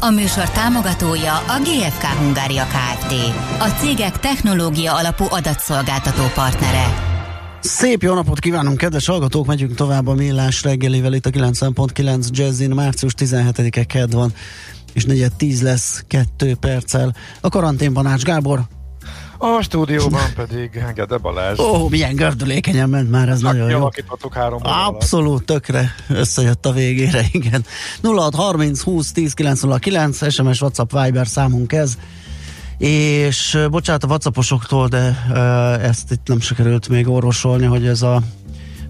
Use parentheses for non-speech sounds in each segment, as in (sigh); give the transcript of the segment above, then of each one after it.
A műsor támogatója a GFK Hungária Kft. A cégek technológia alapú adatszolgáltató partnere. Szép jó napot kívánunk, kedves hallgatók! Megyünk tovább a millás reggelivel itt a 9.9 Jazzin. Március 17-e kedd van, és negyed 10 lesz, kettő perccel. A karanténban Ács Gábor. A stúdióban pedig Gede Balázs. Ó, oh, milyen gördülékenyen ment már, ez nagyon jó. három Abszolút, tökre összejött a végére, (laughs) igen. 0630 20 10 909, SMS, WhatsApp, Viber számunk ez és bocsánat a whatsapposoktól, de ezt itt nem sikerült még orvosolni, hogy ez a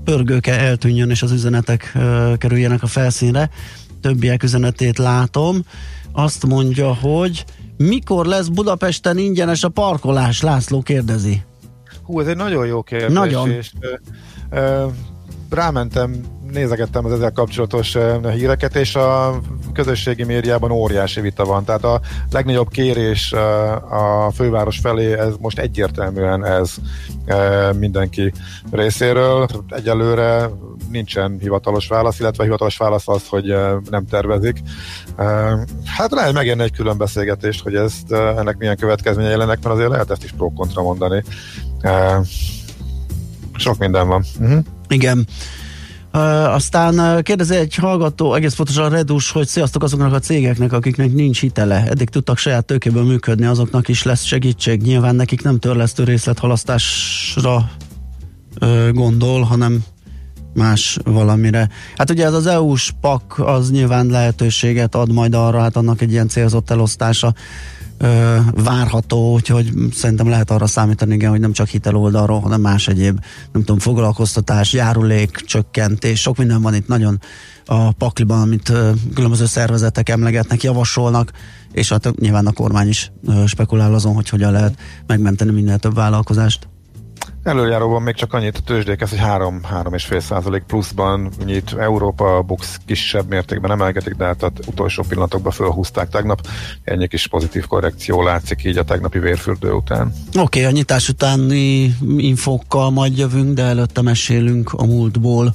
pörgőke eltűnjön, és az üzenetek kerüljenek a felszínre. Többiek üzenetét látom. Azt mondja, hogy mikor lesz Budapesten ingyenes a parkolás? László kérdezi. Hú, ez egy nagyon jó kérdés. Nagyon. És, ö, ö, rámentem nézegettem az ezzel kapcsolatos híreket, és a közösségi médiában óriási vita van. Tehát a legnagyobb kérés a főváros felé, ez most egyértelműen ez mindenki részéről. Egyelőre nincsen hivatalos válasz, illetve hivatalos válasz az, hogy nem tervezik. Hát lehet megérni egy külön beszélgetést, hogy ezt, ennek milyen következményei lennek, mert azért lehet ezt is pro-kontra mondani. Sok minden van. Uh-huh. Igen. Aztán kérdezi egy hallgató, egész pontosan Redus, hogy sziasztok azoknak a cégeknek, akiknek nincs hitele. Eddig tudtak saját tőkéből működni, azoknak is lesz segítség. Nyilván nekik nem törlesztő részlethalasztásra gondol, hanem más valamire. Hát ugye ez az EU-s pak az nyilván lehetőséget ad majd arra, hát annak egy ilyen célzott elosztása várható, úgyhogy szerintem lehet arra számítani, igen, hogy nem csak hitel oldalról, hanem más egyéb, nem tudom, foglalkoztatás, járulék, csökkentés, sok minden van itt nagyon a pakliban, amit ö, különböző szervezetek emlegetnek, javasolnak, és hát nyilván a kormány is spekulál azon, hogy hogyan lehet megmenteni minél több vállalkozást. Előjáróban még csak annyit a tőzsdék, ez, hogy 3-3,5 százalék pluszban nyit Európa, a Bux kisebb mértékben emelkedik, de hát az utolsó pillanatokban fölhúzták tegnap. Ennyi kis pozitív korrekció látszik így a tegnapi vérfürdő után. Oké, okay, a nyitás utáni infókkal majd jövünk, de előtte mesélünk a múltból.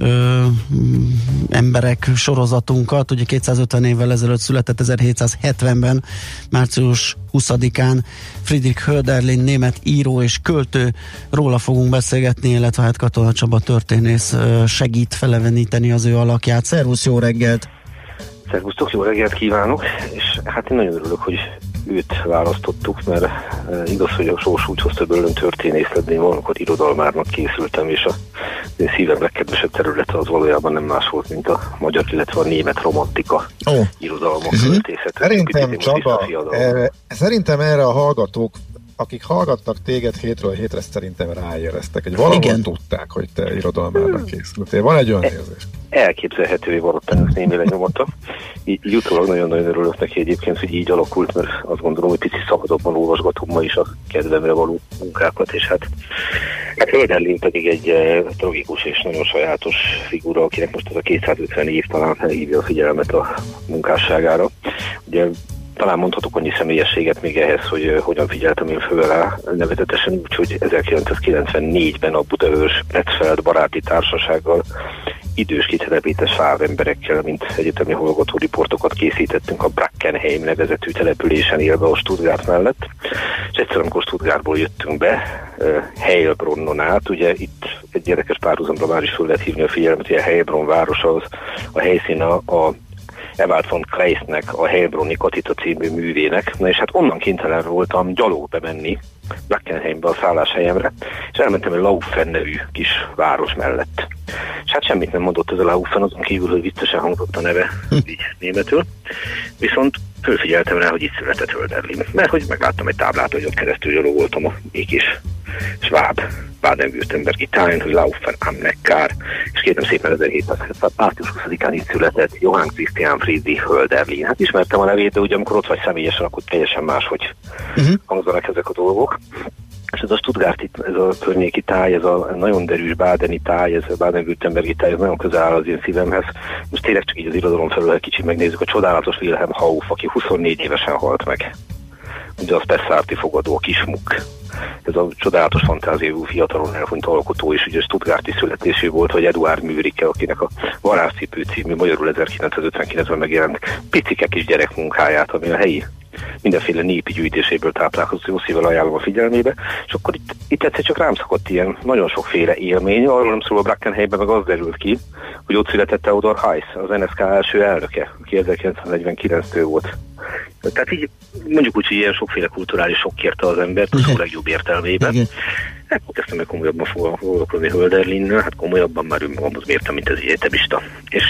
ö, emberek sorozatunkat. Ugye 250 évvel ezelőtt született 1770-ben, március 20-án Friedrich Hölderlin, német író és költő. Róla fogunk beszélgetni, illetve hát Katona Csaba történész segít feleveníteni az ő alakját. Szervusz, jó reggelt! Szervusztok, jó reggelt kívánok, és hát én nagyon örülök, hogy őt választottuk, mert e, igaz, hogy a sors úgy hozta belőlem történész lenni, valamikor irodalmárnak készültem, és a én szívem legkedvesebb területe az valójában nem más volt, mint a magyar, illetve a német romantika oh. irodalmak uh-huh. Szerintem, Csaba, erre, szerintem erre a hallgatók akik hallgattak téged hétről hétre, szerintem ráéreztek, hogy valahol Igen. tudták, hogy te irodalmárnak készültél. Van egy olyan érzés? Elképzelhető, hogy valóban ezt némi lenyomata. Így utólag nagyon-nagyon örülök neki egyébként, hogy így alakult, mert azt gondolom, hogy picit szabadabban olvasgatom ma is a kedvemre való munkákat, és hát, hát Hölderlin pedig egy eh, tragikus és nagyon sajátos figura, akinek most az a 250 év talán felhívja a figyelmet a munkásságára. Ugye talán mondhatok annyi személyességet még ehhez, hogy hogyan figyeltem én föl rá, nevezetesen úgy, hogy 1994-ben a Budaörs Petfeld baráti társasággal idős kitelepítés emberekkel, mint egyetemi hallgató riportokat készítettünk a Brackenheim nevezetű településen élve a Stuttgart mellett. És egyszer, amikor Stuttgartból jöttünk be, Heilbronnon át, ugye itt egy érdekes párhuzamra már is föl lehet hívni a figyelmet, hogy a Heilbronn város az a helyszíne a Evált von Kleistnek, a Heilbronni Katita című művének, na és hát onnan kénytelen voltam gyalog bemenni Blackenheimbe a szálláshelyemre, és elmentem egy Laufen nevű kis város mellett. És hát semmit nem mondott ez a Laufen, azon kívül, hogy viccesen hangzott a neve, hm. így németül. Viszont fölfigyeltem rá, hogy itt született Hölderlin, mert hogy megláttam egy táblát, hogy ott keresztül gyalogoltam a kis Schwab Baden-Württembergi hogy Laufen am Neckar, és kérem szépen 1770 március 20-án itt született Johann Christian Friedrich Hölderlin. Hát ismertem a nevét, de ugye amikor ott vagy személyesen, akkor teljesen más, hogy uh-huh. hangzanak ezek a dolgok. És ez a Stuttgart, ez a környéki táj, ez a nagyon derűs bádeni táj, ez a Baden-Württembergi táj, ez nagyon közel áll az én szívemhez. Most tényleg csak így az irodalom felül egy kicsit megnézzük a csodálatos Wilhelm Hauff, aki 24 évesen halt meg. Ugye az Spessarti fogadó, a Kismuk. Ez a csodálatos fantáziájú fiatalon elhunyt alkotó, és ugye Stuttgarti születésű volt, hogy Eduard Műrike, akinek a Varázscipő című magyarul 1959-ben megjelent picike kis gyerek munkáját, ami a helyi mindenféle népi gyűjtéséből táplálkozott, jó szívvel ajánlom a figyelmébe, és akkor itt, itt egyszer csak rám szokott ilyen nagyon sokféle élmény, arról nem szól a Brackenhelyben, meg az derült ki, hogy ott született Theodor Heiss, az NSK első elnöke, aki 1949-től volt. Tehát így mondjuk úgy, hogy ilyen sokféle kulturális sok kérte az embert, a legjobb értelmében. Igen. Hát kezdtem meg komolyabban foglalkozni Hölderlinnel, hát komolyabban már magamhoz mértem, mint az egyetemista. És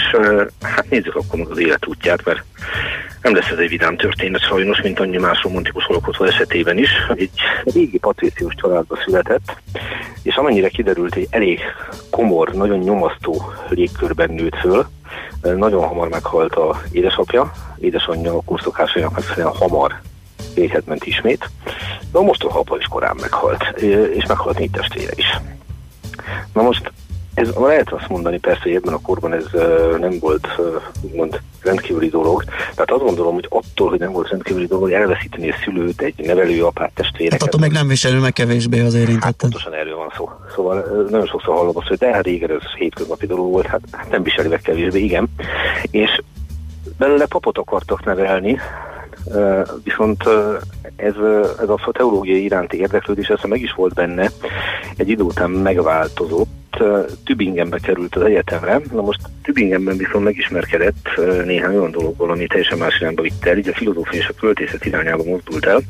hát nézzük akkor az életútját, mert nem lesz ez egy vidám történet sajnos, mint annyi más romantikus alkotó esetében is. Egy régi patricius családba született, és amennyire kiderült, egy elég komor, nagyon nyomasztó légkörben nőtt föl, nagyon hamar meghalt a édesapja, édesanyja a kurszokásainak megfelelően hamar életet ment ismét, de a mostoha apa is korán meghalt, és meghalt négy testvére is. Na most ez lehet azt mondani persze, hogy ebben a korban ez uh, nem volt uh, mond, rendkívüli dolog. Tehát azt gondolom, hogy attól, hogy nem volt rendkívüli dolog, elveszíteni a szülőt, egy nevelő apát, testvéreket. Hát attól meg nem viselő, meg kevésbé az érintett. Hát pontosan erről van szó. Szóval uh, nagyon sokszor hallom azt, hogy de hát régen ez hétköznapi dolog volt, hát, hát nem viseli meg kevésbé, igen. És belőle papot akartak nevelni, viszont ez, ez a teológiai iránti érdeklődés, ez meg is volt benne, egy idő után megváltozott, Tübingenbe került az egyetemre, na most Tübingenben viszont megismerkedett néhány olyan dologból, ami teljesen más irányba vitt el, így a filozófia és a költészet irányába mozdult el,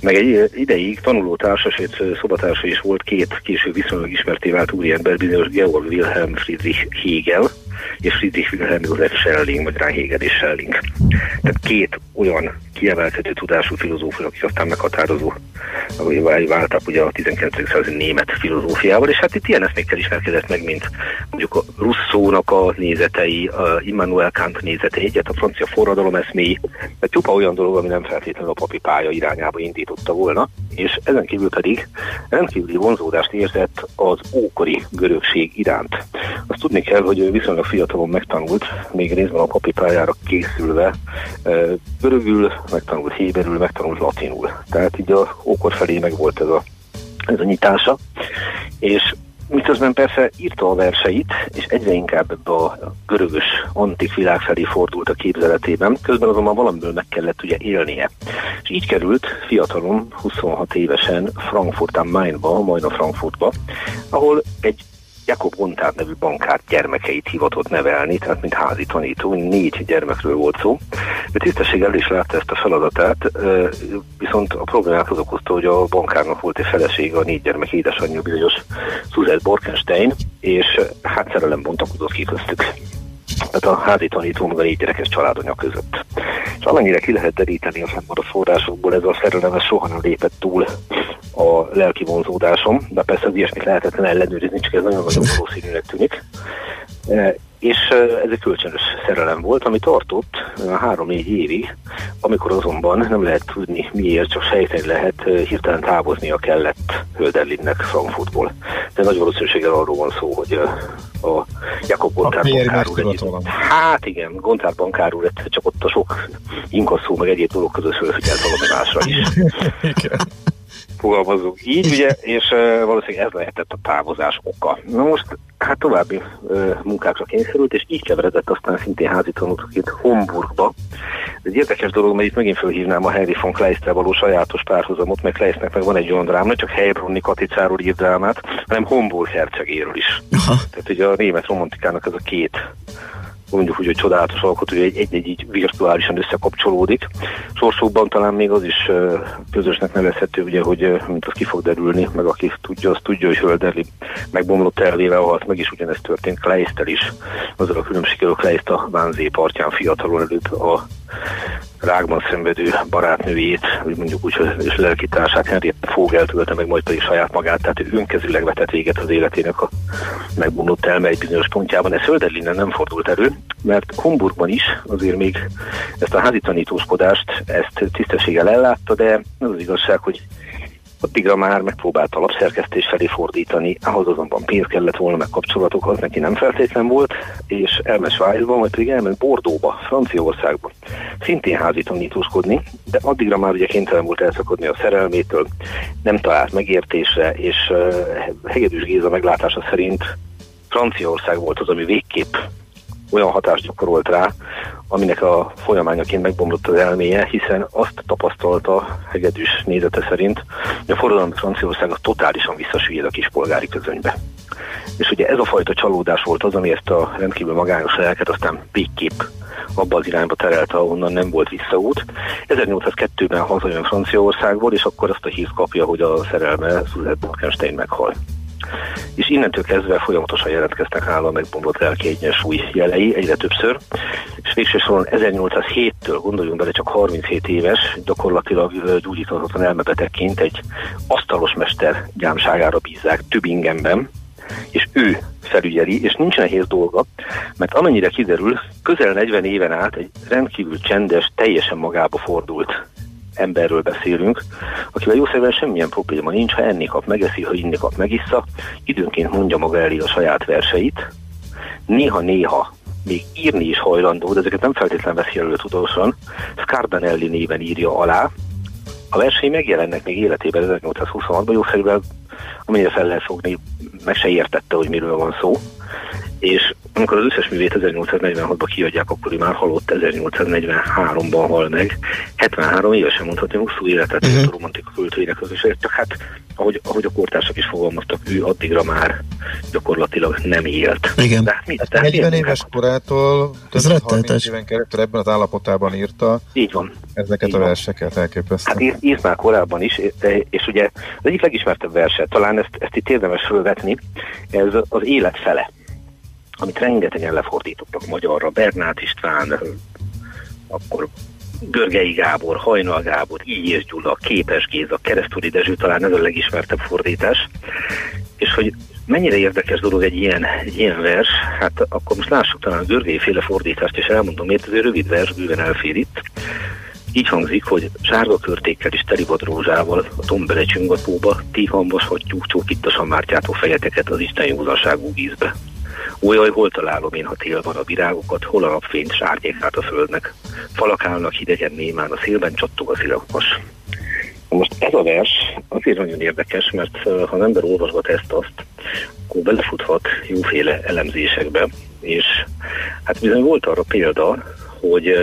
meg egy ideig tanulótársa, sőt szobatársa is volt két később viszonylag ismerté vált úriember, bizonyos Georg Wilhelm Friedrich Hegel, és Friedrich Wilhelm Josef Schelling, vagy Hegel és Schelling. Tehát két olyan kiemelkedő tudású filozófus, akik aztán meghatározó váltak ugye a 19. századi német filozófiával, és hát itt ilyen eszmékkel ismerkedett meg, mint mondjuk a Russzónak a nézetei, a Immanuel Kant nézetei, egyet a francia forradalom eszméi, mert csupa olyan dolog, ami nem feltétlenül a papi pálya irányába indította volna, és ezen kívül pedig rendkívüli vonzódást érzett az ókori görögség iránt. Azt tudni kell, hogy ő viszonylag fiatalon megtanult, még részben a papi pályára készülve, görögül, megtanult héberül, megtanult latinul. Tehát így a ókor felé meg volt ez a, ez a nyitása, és miközben persze írta a verseit, és egyre inkább ebbe a görögös antik világ felé fordult a képzeletében, közben azonban valamiből meg kellett ugye élnie. És így került fiatalon, 26 évesen Frankfurt am Mainba, majd a Frankfurtba, ahol egy Jakob Gontár nevű bankár gyermekeit hivatott nevelni, tehát mint házi tanító, négy gyermekről volt szó. Ő tisztességgel is látta ezt a feladatát, viszont a problémát az okozta, hogy a bankárnak volt egy felesége, a négy gyermek édesanyja bizonyos Suzette Borkenstein, és hát szerelem bontakozott ki köztük tehát a házi tanító meg a négy gyerekes családanya között. És amennyire ki lehet deríteni a fennmaradó forrásokból, ez a szerelem soha nem lépett túl a lelki vonzódásom, de persze az ilyesmit lehetetlen ellenőrizni, csak ez nagyon-nagyon valószínűleg tűnik. E, és e, ez egy kölcsönös szerelem volt, ami tartott e, három-négy évig, amikor azonban nem lehet tudni miért, csak sejteni lehet, hirtelen távoznia kellett Hölderlinnek Frankfurtból. De nagy valószínűséggel arról van szó, hogy a Jakob Gontár bankár úr. Hát igen, Gontár bankár úr csak ott a sok inkasszó meg egyéb dolog között fölfigyelt valami másra is. (laughs) fogalmazunk így, ugye, és uh, valószínűleg ez lehetett a távozás oka. Na most, hát további uh, munkákra kényszerült, és így keveredett aztán szintén házi tanulóként Homburgba. Ez egy érdekes dolog, mert itt megint felhívnám a Henry von Kleistre való sajátos párhuzamot, mert Kleistnek meg van egy olyan dráma, nem csak Heilbronni Katicáról írt drámát, hanem Homburg hercegéről is. Aha. Tehát ugye a német romantikának ez a két mondjuk úgy, hogy csodálatos alkotó, hogy egy-egy így virtuálisan összekapcsolódik. Sorsokban talán még az is közösnek nevezhető, ugye, hogy mint az ki fog derülni, meg aki tudja, az tudja, hogy Hölderli megbomlott elvével halt, meg is ugyanezt történt Kleistel is. Azzal a különbséggel, hogy Kleist a Vánzé partján fiatalon előtt a rákban szenvedő barátnőjét, vagy mondjuk úgy, hogy lelkitársát Henriette Fogelt ölte meg, majd pedig saját magát, tehát ő önkezűleg vetett véget az életének a megbomlott elme egy bizonyos pontjában. Ez Hölderlinnen nem fordult elő, mert Homburgban is azért még ezt a házi tanítóskodást, ezt tisztességgel ellátta, de az az igazság, hogy Addigra már megpróbálta a lapszerkesztés felé fordítani, ahhoz azonban pénz kellett volna, meg kapcsolatok, az neki nem feltétlen volt, és elment Svájcba, majd pedig elment Bordóba, Franciaországba. Szintén házi tanítóskodni, de addigra már ugye kénytelen volt elszakadni a szerelmétől, nem talált megértésre, és uh, Hegedűs Géza meglátása szerint Franciaország volt az, ami végképp olyan hatást gyakorolt rá, aminek a folyamányaként megbomlott az elméje, hiszen azt tapasztalta Hegedűs nézete szerint, hogy a forradalmi Franciaország a totálisan visszasüllyed a kispolgári közönybe. És ugye ez a fajta csalódás volt az, ami ezt a rendkívül magányos lelket aztán végképp abba az irányba terelte, ahonnan nem volt visszaút. 1802-ben hazajön Franciaországból, és akkor azt a hírt kapja, hogy a szerelme Suzette Morgenstein meghal és innentől kezdve folyamatosan jelentkeztek nála a megbomlott lelki egyensúly jelei egyre többször, és végső soron 1807-től, gondoljunk bele, csak 37 éves, gyakorlatilag gyógyíthatatlan elmebetegként egy asztalos mester gyámságára bízzák Tübingenben, és ő felügyeli, és nincs nehéz dolga, mert amennyire kiderül, közel 40 éven át egy rendkívül csendes, teljesen magába fordult emberről beszélünk, akivel jó szerven semmilyen probléma nincs, ha enni kap, megeszi, ha inni kap, megissza, időnként mondja maga elé a saját verseit, néha-néha még írni is hajlandó, de ezeket nem feltétlenül veszi elő tudósan, Scardanelli néven írja alá. A versei megjelennek még életében 1826-ban, jó szerűen, amennyire fel lehet fogni, meg se értette, hogy miről van szó. És amikor az összes művét 1846-ban kiadják, akkor ő már halott, 1843-ban hal meg. 73 évesen mondhatni, hosszú életet uh-huh. a romantika költőinek az is, csak hát ahogy, ahogy a kortársak is fogalmaztak, ő addigra már gyakorlatilag nem élt. Igen. De hát mit, hát 40 éves hát, korától több 30 éven keresztül ebben az állapotában írta. Így van. Ezeket Így a verseket elképesztő. Hát írt, írt már korábban is, és ugye az egyik legismertebb verset, talán ezt, ezt itt érdemes fölvetni, ez az élet fele amit rengetegen lefordítottak magyarra, Bernát István, akkor Görgei Gábor, Hajnal Gábor, Ígyés Gyula, Képes Géza, Keresztúri Dezső, talán ez a legismertebb fordítás. És hogy mennyire érdekes dolog egy ilyen, egy ilyen vers, hát akkor most lássuk talán a Görgei féle fordítást, és elmondom miért, ez egy rövid vers, bőven elfér itt. Így hangzik, hogy sárga körtékkel és telibad rózsával a tombele csüngatóba, ti hambashatjuk csókítasan mártjátok fejeteket az Isten józanságú vízbe. Újjaj, hol találom én, ha tél van a virágokat, hol a napfényt sárnyékát a földnek. Falak állnak hidegen némán, a szélben csattog az ilakos. Most ez a vers azért nagyon érdekes, mert ha az ember olvasgat ezt-azt, akkor belefuthat jóféle elemzésekbe, és hát bizony volt arra példa, hogy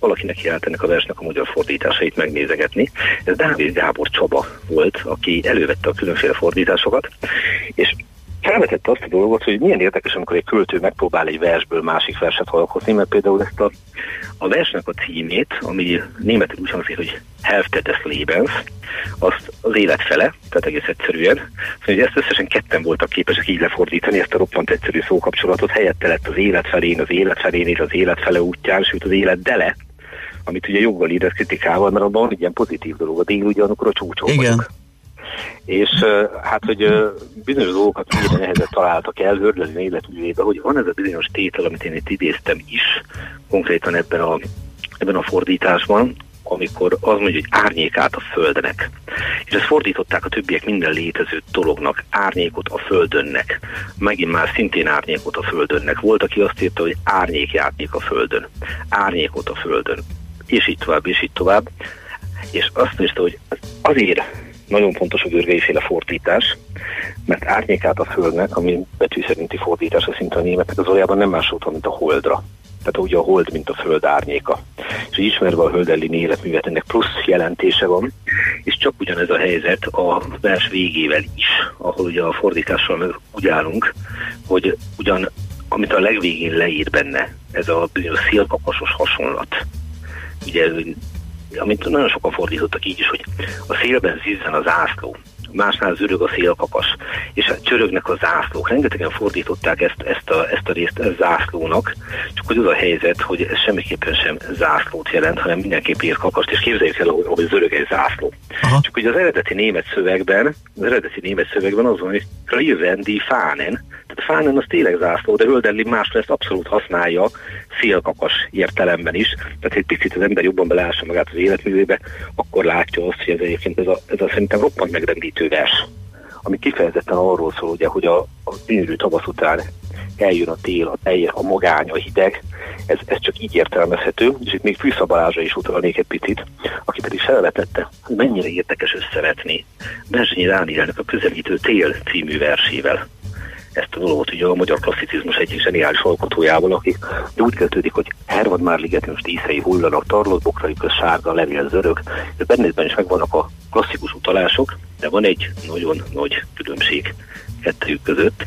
valakinek kiállt ennek a versnek a magyar fordításait megnézegetni. Ez Dávid Gábor Csaba volt, aki elővette a különféle fordításokat, és felvetette azt a dolgot, hogy milyen érdekes, amikor egy költő megpróbál egy versből másik verset alkotni, mert például ezt a, a versnek a címét, ami németül úgy hangzik, hogy Hälfte des Lebens, azt az élet fele, tehát egész egyszerűen. Szóval, hogy ezt összesen ketten voltak képesek így lefordítani, ezt a roppant egyszerű szókapcsolatot, helyette lett az élet felén, az élet felén és az élet fele útján, sőt az élet dele, amit ugye joggal írás kritikával, mert abban van egy ilyen pozitív dolog, a dél ugyanakkor a csúcson Igen. vagyok. És hát, hogy bizonyos dolgokat mennyire nehezet találtak el Hördlezi életművébe, hogy van ez a bizonyos tétel, amit én itt idéztem is, konkrétan ebben a, ebben a fordításban, amikor az mondja, hogy árnyékát a földnek. És ezt fordították a többiek minden létező dolognak, árnyékot a földönnek. Megint már szintén árnyékot a földönnek. Volt, aki azt írta, hogy árnyék árnyék a földön. Árnyékot a földön. És így tovább, és így tovább. És azt mondta, hogy azért nagyon fontos a görgei féle fordítás, mert árnyékát a Földnek, ami betű szerinti fordítása szinte a németek, az valójában nem más van, mint a holdra. Tehát ugye a hold, mint a föld árnyéka. És ismerve a höldelli életművet, ennek plusz jelentése van, és csak ugyanez a helyzet a vers végével is, ahol ugye a fordítással úgy állunk, hogy ugyan amit a legvégén leír benne, ez a bizonyos szélkapasos hasonlat. Ugye, amit nagyon sokan fordítottak így is, hogy a szélben zizzen az ászló másnál zörög a szélkakas, és hát csörögnek a zászlók. Rengetegen fordították ezt, ezt, a, ezt a részt zászlónak, csak hogy az a helyzet, hogy ez semmiképpen sem zászlót jelent, hanem mindenképp ír kakast, és képzeljük el, hogy, zörög egy zászló. Aha. Csak hogy az eredeti német szövegben, az eredeti német szövegben az van, hogy Rövendi Fánen, Fánen az tényleg zászló, de Hölderlin másra ezt abszolút használja szélkakas értelemben is, tehát egy picit az ember jobban beleássa magát az életművébe, akkor látja azt, hogy ez egyébként ez a, ez a szerintem roppant megrendítő vers, ami kifejezetten arról szól, ugye, hogy a, a gyönyörű tavasz után eljön a tél, a teljes, a magány, a hideg, ez, ez csak így értelmezhető, és itt még Fűsza Balázsra is utalnék egy picit, aki pedig felvetette, hogy mennyire érdekes összevetni Berzsenyi Dánielnek a közelítő tél című versével ezt a dolgot ugye a magyar klasszicizmus egyik zseniális alkotójával, aki úgy kezdődik, hogy Hervad már ligetünk díszei hullanak, tarlott bokrai köz sárga, levél zörög, bennetben is megvannak a klasszikus utalások, de van egy nagyon nagy különbség kettőjük között.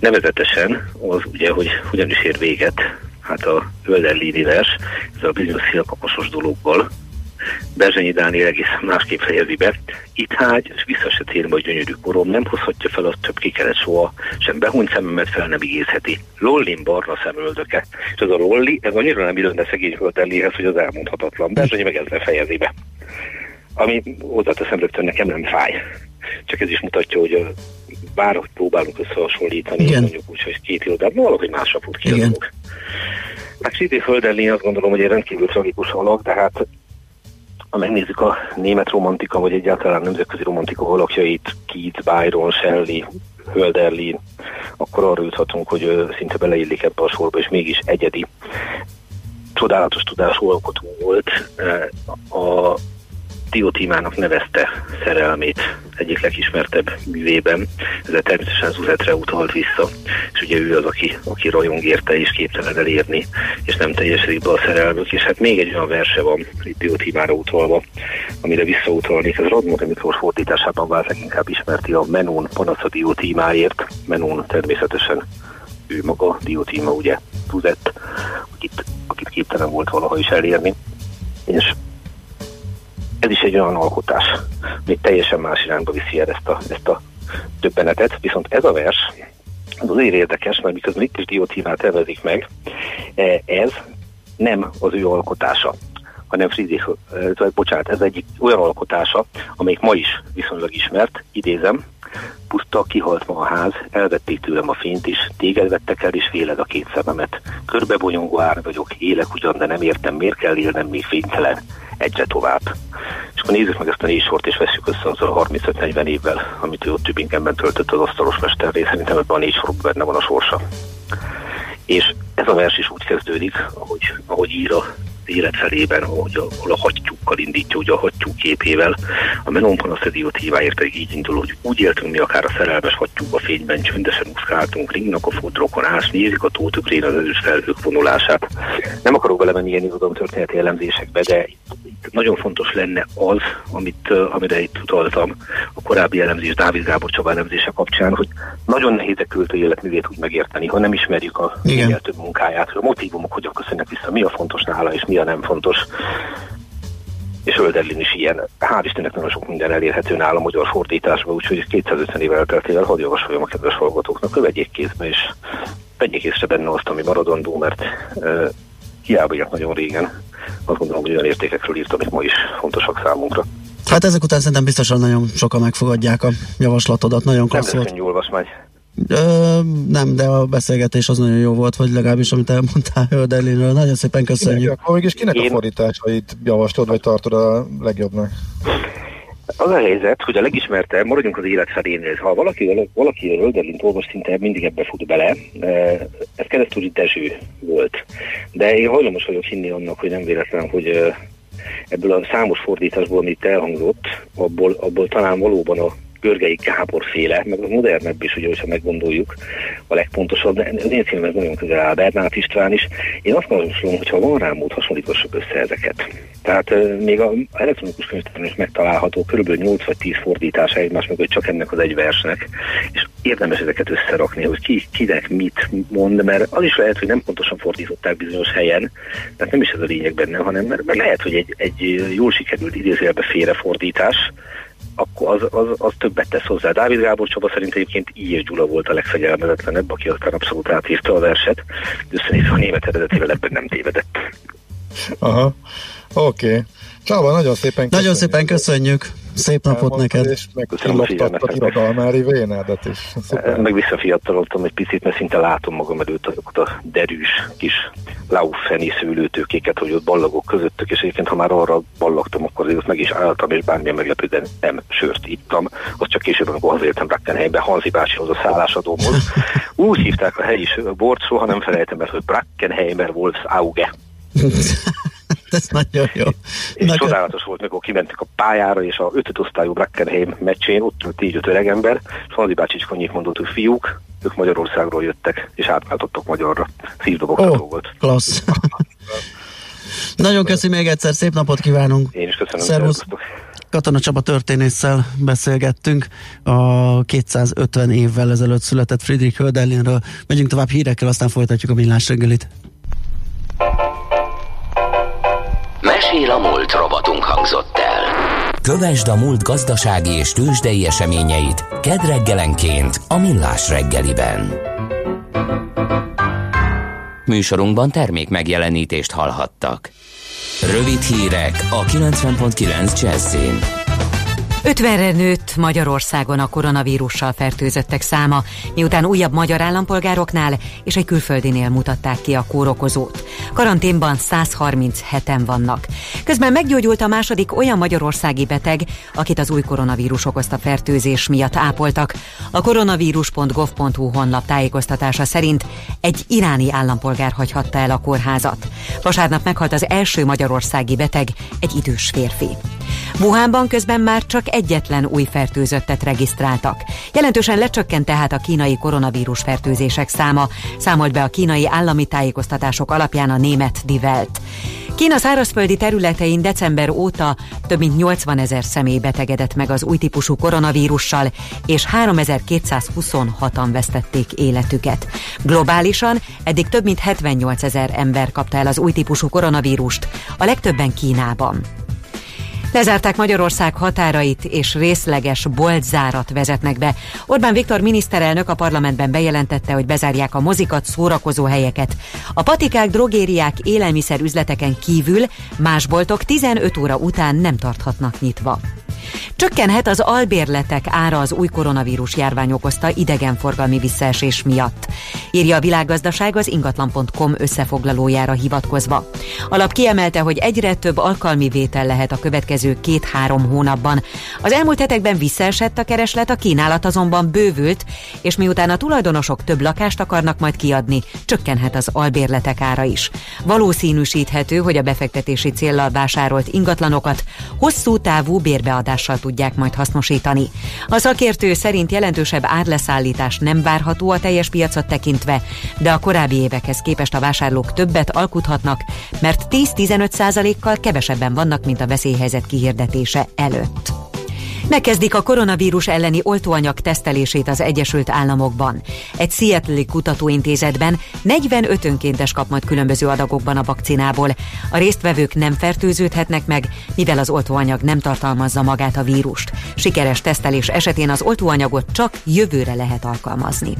Nevezetesen az ugye, hogy hogyan is ér véget hát a Hölderlini vers, ez a bizonyos szélkaposos dologgal, Berzsenyi Dániel egészen másképp fejezi be. Itt hágy, és vissza se tér majd gyönyörű korom, nem hozhatja fel azt több kikeret soha, sem behunyt szememet fel nem igézheti. Lollin barna szemöldöke. És ez a Lolli, ez annyira nem de szegény Hölderlihez, hogy az elmondhatatlan. Berzsenyi meg ezzel fejezi be. Ami hozzáteszem rögtön nekem nem fáj. Csak ez is mutatja, hogy bárhogy próbálunk összehasonlítani, Igen. mondjuk úgy, hogy két irodát, valahogy másra fut ki a dolog. Hát Földerlin azt gondolom, hogy egy rendkívül tragikus alak, de hát ha megnézzük a német romantika, vagy egyáltalán nemzetközi romantika alakjait, Keats, Byron, Shelley, Hölderlin, akkor arra juthatunk, hogy szinte beleillik ebbe a sorba, és mégis egyedi. Csodálatos tudású alkotó volt. A Diotímának nevezte szerelmét egyik legismertebb művében. Ez természetesen Zuzetre utalt vissza, és ugye ő az, aki, aki rajong érte és képtelen elérni, és nem teljesedik be a szerelmük. És hát még egy olyan verse van itt Diotímára utalva, amire visszautalnék. Ez Radnóti Miklós fordításában vált leginkább ismerti a Menón panasz a Diotímáért. Menón természetesen ő maga, Diotíma ugye Zuzett, akit, akit képtelen volt valaha is elérni. És ez is egy olyan alkotás, ami teljesen más irányba viszi el ezt a, ezt a többenetet, viszont ez a vers, az azért érdekes, mert miközben itt is diótívát tervezik meg, e, ez nem az ő alkotása, hanem Friedrich, bocsánat, ez egyik olyan alkotása, amelyik ma is viszonylag ismert, idézem, puszta, kihalt ma a ház, elvették tőlem a fényt is, téged vettek el, és féled a két szememet. Körbebonyongó ár vagyok, élek ugyan, de nem értem, miért kell élnem még fénytelen egyre tovább. Akkor nézzük meg ezt a négy sort, és veszük össze azzal a 35-40 évvel, amit ő ott Tübingenben töltött az asztalos mesterré. Szerintem ebben a négy sorokban benne van a sorsa. És ez a vers is úgy kezdődik, ahogy, ahogy ír a élet felében, ahogy a, ahol a hattyúkkal indítja, ugye a hattyú képével. A Menon Panaszediót híváért pedig így indul, hogy úgy éltünk mi akár a szerelmes hattyúba fényben, csöndesen úszkáltunk, ringnak a fodrokon ás, nézik a tótükrén az erős felhők vonulását. Nem akarok belemenni ilyen történeti elemzésekbe, de itt nagyon fontos lenne az, amit, amire itt utaltam a korábbi elemzés, Dávid Gábor Csaba elemzése kapcsán, hogy nagyon nehéz a költő életművét úgy megérteni, ha nem ismerjük a több munkáját, hogy a motivumok hogyan köszönnek vissza, mi a fontos nála, és mi mi a nem fontos. És Ölderlin is ilyen. Hál' Istennek nagyon sok minden elérhető nála a magyar fordításban, úgyhogy 250 évvel elteltével hadd javasoljam a kedves hallgatóknak, kövegyék kézbe, és vegyék észre benne azt, ami maradandó, mert uh, hiába írt nagyon régen. Azt gondolom, hogy olyan értékekről írt, amik ma is fontosak számunkra. Hát ezek után szerintem biztosan nagyon sokan megfogadják a javaslatodat, nagyon klassz volt. Olvasmány. Ö, nem, de a beszélgetés az nagyon jó volt, vagy legalábbis amit elmondtál Hölderlinről. Nagyon szépen köszönjük. Kinek, akkor mégis kinek Én... a fordításait javaslod, vagy tartod a legjobbnak? Az a helyzet, hogy a legismertebb, maradjunk az élet felénél. Ha valaki, valaki a Hölderlint olvas, szinte mindig ebbe fut bele. Ez keresztúri Dezső volt. De én hajlamos vagyok hinni annak, hogy nem véletlen, hogy ebből a számos fordításból, amit elhangzott, abból, abból talán valóban a Görgei Gábor féle, meg a modernebb is, ugye, hogyha meggondoljuk a legpontosabb, de én címem nagyon közel áll Bernát István is. Én azt javaslom, hogyha van rá mód, hasonlítassuk össze ezeket. Tehát uh, még a elektronikus könyvtárban is megtalálható kb. 8 vagy 10 fordítása egymás mögött csak ennek az egy versnek, és érdemes ezeket összerakni, hogy ki, kinek mit mond, mert az is lehet, hogy nem pontosan fordították bizonyos helyen, tehát nem is ez a lényeg benne, hanem mert, mert lehet, hogy egy, egy jól sikerült idézőjelbe félrefordítás, akkor az, az, az többet tesz hozzá. Dávid Gábor Csaba szerint egyébként így és Gyula volt a legfegyelmezetlenebb, aki aztán abszolút átírta a verset, összenézve a német eredetével ebben nem tévedett. Aha, oké. Okay. Csaba, nagyon szépen köszönjük. Nagyon szépen köszönjük. Szép napot neked. És meg a irodalmári vénádat is. Szuper. Meg visszafiatalodtam egy picit, mert szinte látom magam előtt azokat a derűs kis laufeni szőlőtőkéket, hogy ott ballagok közöttük, és egyébként ha már arra ballagtam, akkor azért meg is álltam, és bármilyen meglepő, de nem sört ittam. Az csak később, amikor hazaértem Brackenheimbe, Hanzi bácsihoz a szállásadómhoz. Úgy hívták a helyi bort, soha nem felejtem el, hogy Brackenheimer Wolfs Auge. (laughs) (laughs) Ez nagyon jó. És Nagyon... csodálatos volt, mikor kimentük a pályára, és a ötöt osztályú Brackenheim meccsén ott ült így öt öregember, és Fanadi bácsicskonyék mondott, hogy fiúk, ők Magyarországról jöttek, és átváltottak magyarra. Szívdobogtató oh, volt. Klassz. (laughs) Nagyon köszi még egyszer, szép napot kívánunk. Én is köszönöm. Szervusz. Katona Csaba történésszel beszélgettünk a 250 évvel ezelőtt született Friedrich Hölderlinről. Megyünk tovább hírekkel, aztán folytatjuk a millás reggelit. Mesél a múlt robotunk hangzott el. Kövesd a múlt gazdasági és tőzsdei eseményeit kedd reggelenként a Millás reggeliben. Műsorunkban termék megjelenítést hallhattak. Rövid hírek a 90.9 Jazzin. 50-re nőtt Magyarországon a koronavírussal fertőzöttek száma, miután újabb magyar állampolgároknál és egy külföldinél mutatták ki a kórokozót. Karanténban 137-en vannak. Közben meggyógyult a második olyan magyarországi beteg, akit az új koronavírus okozta fertőzés miatt ápoltak. A koronavírus.gov.hu honlap tájékoztatása szerint egy iráni állampolgár hagyhatta el a kórházat. Vasárnap meghalt az első magyarországi beteg, egy idős férfi. Wuhanban közben már csak egyetlen új fertőzöttet regisztráltak. Jelentősen lecsökkent tehát a kínai koronavírus fertőzések száma, számolt be a kínai állami tájékoztatások alapján a német Die Welt. Kína szárazföldi területein december óta több mint 80 ezer személy betegedett meg az új típusú koronavírussal, és 3226-an vesztették életüket. Globálisan eddig több mint 78 ezer ember kapta el az új típusú koronavírust, a legtöbben Kínában. Lezárták Magyarország határait és részleges boltzárat vezetnek be. Orbán Viktor miniszterelnök a parlamentben bejelentette, hogy bezárják a mozikat, szórakozó helyeket. A patikák, drogériák, élelmiszerüzleteken kívül más boltok 15 óra után nem tarthatnak nyitva. Csökkenhet az albérletek ára az új koronavírus járvány okozta idegenforgalmi visszaesés miatt, írja a világgazdaság az ingatlan.com összefoglalójára hivatkozva. Alap kiemelte, hogy egyre több alkalmi vétel lehet a következő két-három hónapban. Az elmúlt hetekben visszaesett a kereslet, a kínálat azonban bővült, és miután a tulajdonosok több lakást akarnak majd kiadni, csökkenhet az albérletek ára is. Valószínűsíthető, hogy a befektetési céllal vásárolt ingatlanokat hosszú távú bérbeadással tudják majd hasznosítani. A szakértő szerint jelentősebb árleszállítás nem várható a teljes piacot tekintve, de a korábbi évekhez képest a vásárlók többet alkuthatnak, mert 10-15 százalékkal kevesebben vannak, mint a veszélyhelyzet kihirdetése előtt. Megkezdik a koronavírus elleni oltóanyag tesztelését az Egyesült Államokban. Egy Seattle kutatóintézetben 45 önkéntes kap majd különböző adagokban a vakcinából. A résztvevők nem fertőződhetnek meg, mivel az oltóanyag nem tartalmazza magát a vírust. Sikeres tesztelés esetén az oltóanyagot csak jövőre lehet alkalmazni.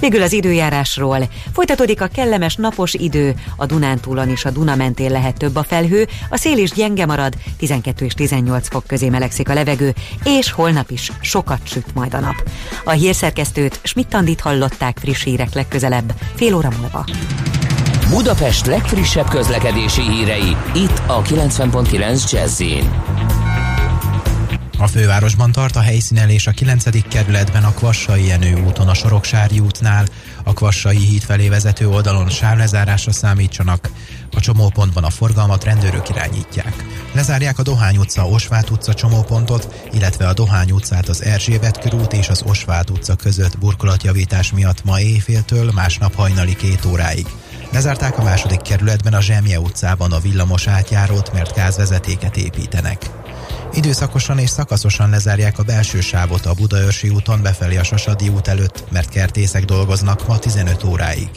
Végül az időjárásról. Folytatódik a kellemes napos idő, a Dunántúlon és a Duna mentén lehet több a felhő, a szél is gyenge marad, 12 és 18 fok közé melegszik a levegő, és holnap is sokat süt majd a nap. A hírszerkesztőt Schmidt-Tandit hallották friss hírek legközelebb, fél óra múlva. Budapest legfrissebb közlekedési hírei, itt a 90.9 jazz a fővárosban tart a helyszínelés a 9. kerületben a Kvassai Jenő úton a Soroksári útnál, a Kvassai híd felé vezető oldalon sávlezárásra számítsanak, a csomópontban a forgalmat rendőrök irányítják. Lezárják a Dohány utca, Osvát utca csomópontot, illetve a Dohány utcát az Erzsébet körút és az Osvát utca között burkolatjavítás miatt ma éjféltől másnap hajnali két óráig. Lezárták a második kerületben a Zsemje utcában a villamos átjárót, mert gázvezetéket építenek. Időszakosan és szakaszosan lezárják a belső sávot a Budaörsi úton befelé a Sasadi út előtt, mert kertészek dolgoznak ma 15 óráig.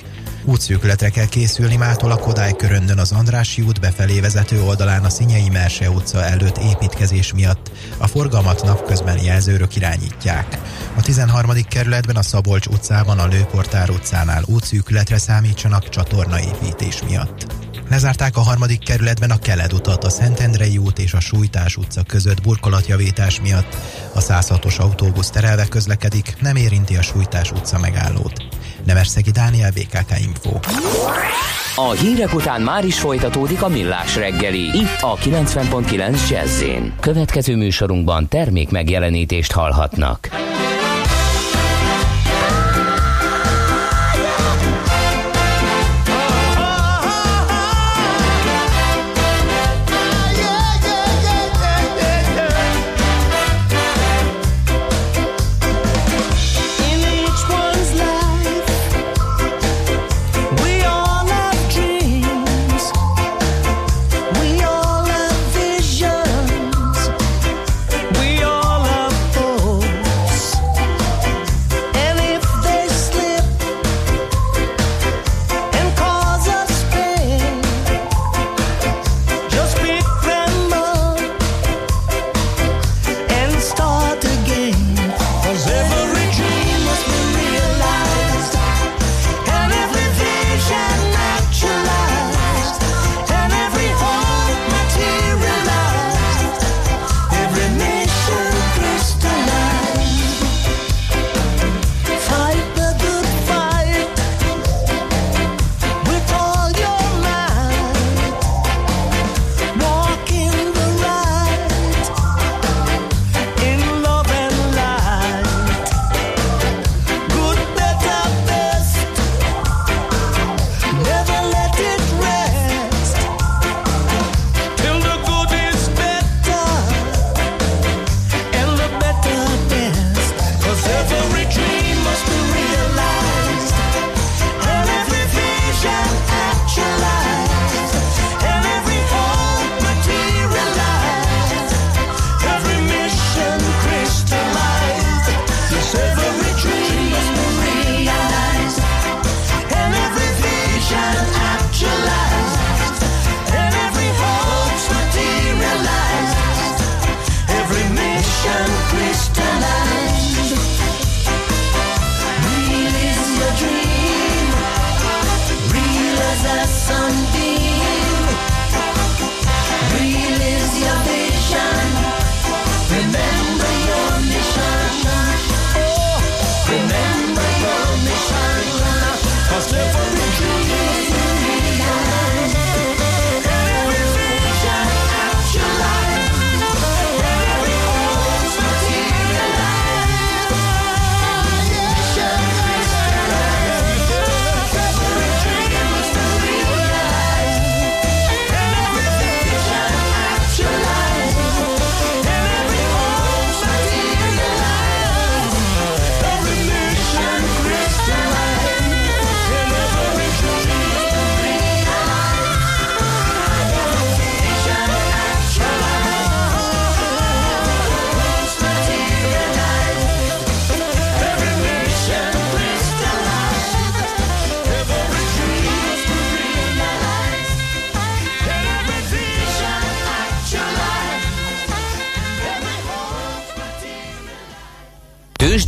Útszűkületre kell készülni mától a Kodály köröndön az Andrási út befelé vezető oldalán a Szinyei Merse utca előtt építkezés miatt. A forgalmat napközben jelzőrök irányítják. A 13. kerületben a Szabolcs utcában a Lőportár utcánál útszűkületre számítsanak csatornaépítés miatt. Lezárták a harmadik kerületben a Keled utat, a Szentendrei út és a Sújtás utca között burkolatjavítás miatt. A 106-os autóbusz terelve közlekedik, nem érinti a Sújtás utca megállót. Nemerszegi Dániel, BKK Info. A hírek után már is folytatódik a millás reggeli. Itt a 90.9 jazz Következő műsorunkban termék megjelenítést hallhatnak.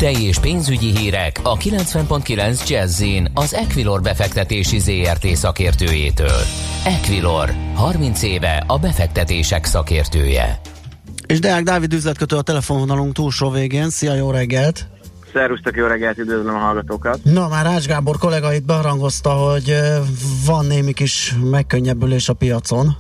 Tőzsdei és pénzügyi hírek a 90.9 jazz az Equilor befektetési ZRT szakértőjétől. Equilor, 30 éve a befektetések szakértője. És Deák Dávid üzletkötő a telefonvonalunk túlsó végén. Szia, jó reggelt! Szerusztok, jó reggelt, üdvözlöm a hallgatókat! Na, már Ács Gábor kollega itt beharangozta, hogy van némi kis megkönnyebbülés a piacon.